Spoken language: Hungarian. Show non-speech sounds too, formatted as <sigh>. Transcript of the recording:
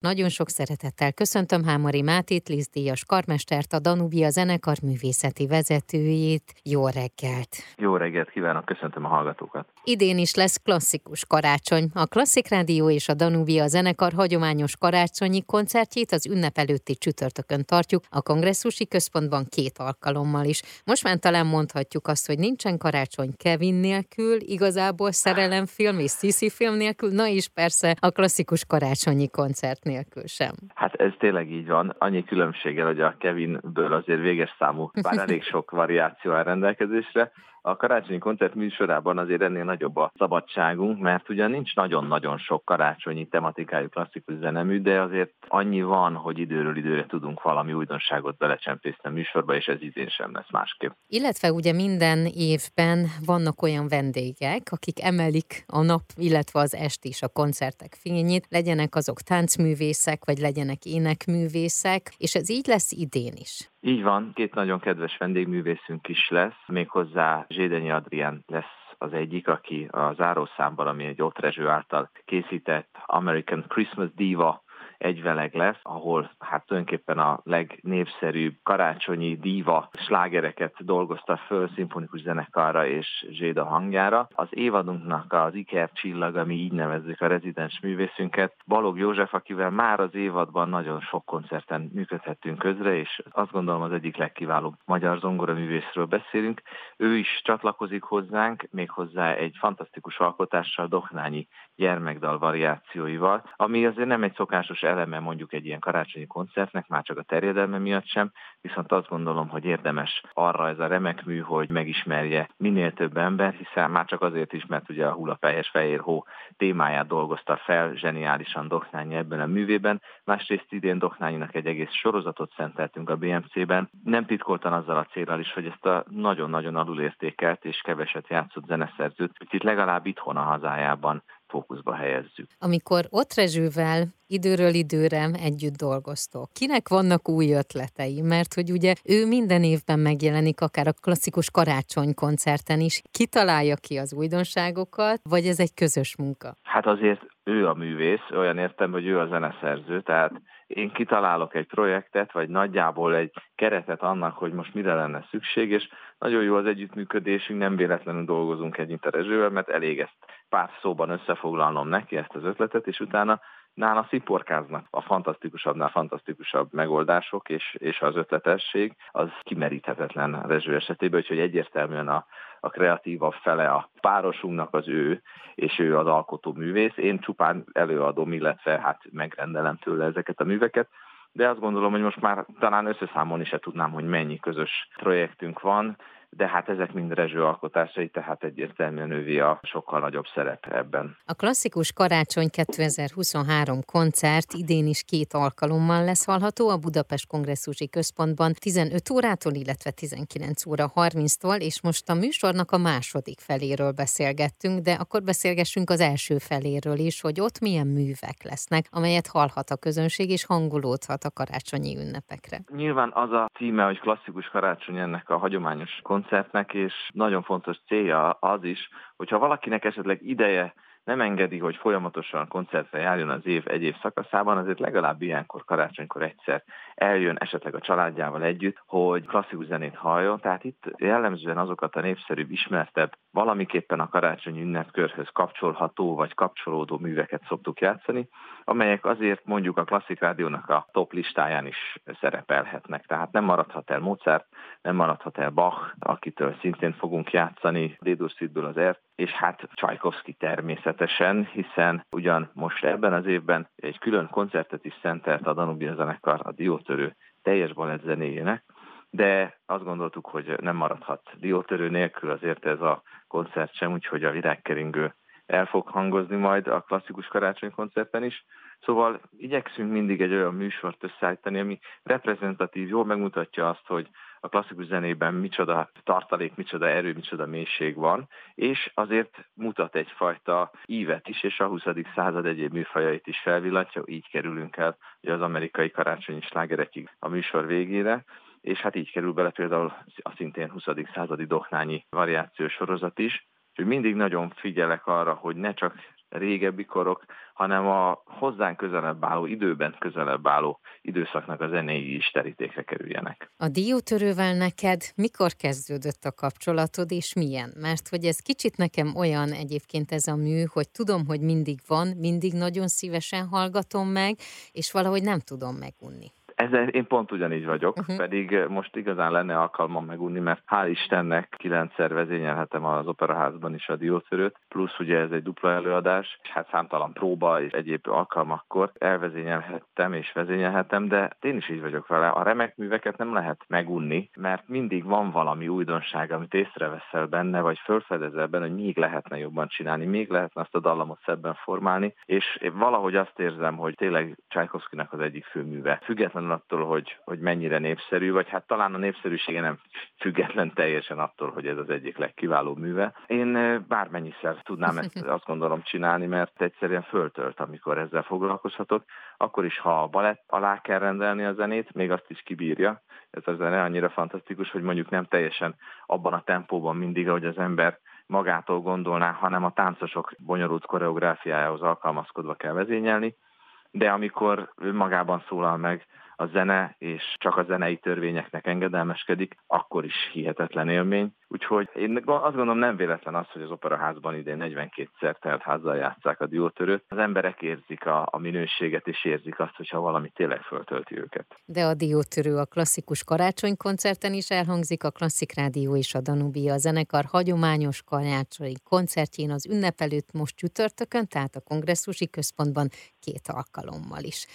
Nagyon sok szeretettel köszöntöm Hámari Mátét, Lizdíjas karmestert, a Danubia zenekar művészeti vezetőjét. Jó reggelt! Jó reggelt kívánok, köszöntöm a hallgatókat! Idén is lesz klasszikus karácsony. A Klasszik Rádió és a Danubia zenekar hagyományos karácsonyi koncertjét az ünnep előtti csütörtökön tartjuk, a kongresszusi központban két alkalommal is. Most már talán mondhatjuk azt, hogy nincsen karácsony Kevin nélkül, igazából szerelemfilm és Sisi film nélkül, na és persze a klasszikus karácsonyi koncert nélkül sem. Hát ez tényleg így van. Annyi különbséggel, hogy a Kevinből azért véges számú, bár elég sok variáció áll rendelkezésre, a karácsonyi koncert műsorában azért ennél nagyobb a szabadságunk, mert ugyan nincs nagyon-nagyon sok karácsonyi tematikájú klasszikus zenemű, de azért annyi van, hogy időről időre tudunk valami újdonságot belecsempészni a műsorba, és ez idén sem lesz másképp. Illetve ugye minden évben vannak olyan vendégek, akik emelik a nap, illetve az est is a koncertek fényét, legyenek azok táncművészek, vagy legyenek énekművészek, és ez így lesz idén is. Így van, két nagyon kedves vendégművészünk is lesz, méghozzá Zsédenyi Adrián lesz az egyik, aki a zárószámban, ami egy Otrezső által készített American Christmas Diva egyveleg lesz, ahol hát tulajdonképpen a legnépszerűbb karácsonyi díva slágereket dolgozta föl szimfonikus zenekarra és Zséda hangjára. Az évadunknak az Iker csillag, ami így nevezzük a rezidens művészünket, Balog József, akivel már az évadban nagyon sok koncerten működhettünk közre, és azt gondolom az egyik legkiválóbb magyar zongora művészről beszélünk. Ő is csatlakozik hozzánk, méghozzá egy fantasztikus alkotással, Doknányi gyermekdal variációival, ami azért nem egy szokásos eleme mondjuk egy ilyen karácsonyi koncertnek, már csak a terjedelme miatt sem, viszont azt gondolom, hogy érdemes arra ez a remek mű, hogy megismerje minél több ember, hiszen már csak azért is, mert ugye a hullafejes fehér hó témáját dolgozta fel zseniálisan Doknányi ebben a művében, másrészt idén Doknányinak egy egész sorozatot szenteltünk a BMC-ben, nem titkoltan azzal a célral is, hogy ezt a nagyon-nagyon alulértékelt és keveset játszott zeneszerzőt, itt legalább itthon a hazájában fókuszba helyezzük. Amikor ott Rezsővel időről időre együtt dolgoztok, kinek vannak új ötletei? Mert hogy ugye ő minden évben megjelenik, akár a klasszikus karácsony koncerten is. Kitalálja ki az újdonságokat, vagy ez egy közös munka? Hát azért ő a művész, olyan értem, hogy ő a zeneszerző, tehát én kitalálok egy projektet, vagy nagyjából egy keretet annak, hogy most mire lenne szükség, és nagyon jó az együttműködésünk, nem véletlenül dolgozunk együtt a mert elég ezt pár szóban összefoglalnom neki ezt az ötletet, és utána nála sziporkáznak a fantasztikusabbnál fantasztikusabb megoldások, és, és az ötletesség az kimeríthetetlen Rezső esetében, úgyhogy egyértelműen a, a kreatívabb fele a párosunknak az ő, és ő az alkotó művész. Én csupán előadom, illetve hát megrendelem tőle ezeket a műveket, de azt gondolom, hogy most már talán összeszámolni se tudnám, hogy mennyi közös projektünk van, de hát ezek mind Rezső alkotásai, tehát egyértelműen ővi a sokkal nagyobb szerep ebben. A klasszikus Karácsony 2023 koncert idén is két alkalommal lesz hallható a Budapest Kongresszusi Központban 15 órától, illetve 19 óra 30-tól, és most a műsornak a második feléről beszélgettünk, de akkor beszélgessünk az első feléről is, hogy ott milyen művek lesznek, amelyet hallhat a közönség, és hangulódhat a karácsonyi ünnepekre. Nyilván az a címe, hogy klasszikus karácsony ennek a hagyományos koncertnek, koncertnek, és nagyon fontos célja az is, hogyha valakinek esetleg ideje nem engedi, hogy folyamatosan koncertre járjon az év egy év szakaszában, azért legalább ilyenkor karácsonykor egyszer eljön esetleg a családjával együtt, hogy klasszikus zenét halljon. Tehát itt jellemzően azokat a népszerűbb, ismertebb, valamiképpen a karácsonyi ünnepkörhöz kapcsolható vagy kapcsolódó műveket szoktuk játszani, amelyek azért mondjuk a klasszik rádiónak a top listáján is szerepelhetnek. Tehát nem maradhat el Mozart, nem maradhat el Bach, akitől szintén fogunk játszani, Dédurszidből az ert, és hát Csajkovszki természetesen, hiszen ugyan most ebben az évben egy külön koncertet is szentelt a Danubia zenekar a diótörő teljes balett zenéjének, de azt gondoltuk, hogy nem maradhat diótörő nélkül azért ez a koncert sem, úgyhogy a virágkeringő el fog hangozni majd a klasszikus karácsonykoncerten is. Szóval igyekszünk mindig egy olyan műsort összeállítani, ami reprezentatív, jól megmutatja azt, hogy a klasszikus zenében micsoda tartalék, micsoda erő, micsoda mélység van, és azért mutat egyfajta ívet is, és a 20. század egyéb műfajait is felvillantja, így kerülünk el hogy az amerikai karácsonyi slágerekig a műsor végére és hát így kerül bele például a szintén 20. századi doknányi variációs sorozat is, Úgyhogy mindig nagyon figyelek arra, hogy ne csak régebbi korok, hanem a hozzánk közelebb álló, időben közelebb álló időszaknak a zenéi is terítékre kerüljenek. A diótörővel neked mikor kezdődött a kapcsolatod, és milyen? Mert hogy ez kicsit nekem olyan egyébként ez a mű, hogy tudom, hogy mindig van, mindig nagyon szívesen hallgatom meg, és valahogy nem tudom megunni. Ezzel én pont ugyanígy vagyok, uh-huh. pedig most igazán lenne alkalmam megunni, mert hál' Istennek kilencszer vezényelhetem az operaházban is a diótörőt, plusz ugye ez egy dupla előadás, és hát számtalan próba és egyéb alkalmakkor elvezényelhettem és vezényelhetem, de én is így vagyok vele. A remek műveket nem lehet megunni, mert mindig van valami újdonság, amit észreveszel benne, vagy fölfedezel benne, hogy még lehetne jobban csinálni, még lehetne azt a dallamot szebben formálni, és én valahogy azt érzem, hogy tényleg Csajkovszkinak az egyik főműve. Függetlenül független attól, hogy, hogy mennyire népszerű, vagy hát talán a népszerűsége nem független teljesen attól, hogy ez az egyik legkiválóbb műve. Én bármennyiszer tudnám ezt <laughs> azt gondolom csinálni, mert egyszerűen föltölt, amikor ezzel foglalkozhatok. Akkor is, ha a balett alá kell rendelni a zenét, még azt is kibírja. Ez a zene annyira fantasztikus, hogy mondjuk nem teljesen abban a tempóban mindig, ahogy az ember magától gondolná, hanem a táncosok bonyolult koreográfiájához alkalmazkodva kell vezényelni, de amikor magában szólal meg, a zene, és csak a zenei törvényeknek engedelmeskedik, akkor is hihetetlen élmény. Úgyhogy én azt gondolom nem véletlen az, hogy az operaházban idén 42-szer telt házzal játszák a diótörőt. Az emberek érzik a, a minőséget, és érzik azt, hogyha valami tényleg föltölti őket. De a diótörő a klasszikus karácsonykoncerten is elhangzik, a Klasszik Rádió és a Danubia a zenekar hagyományos karácsonyi koncertjén az ünnep előtt most csütörtökön, tehát a kongresszusi központban két alkalommal is.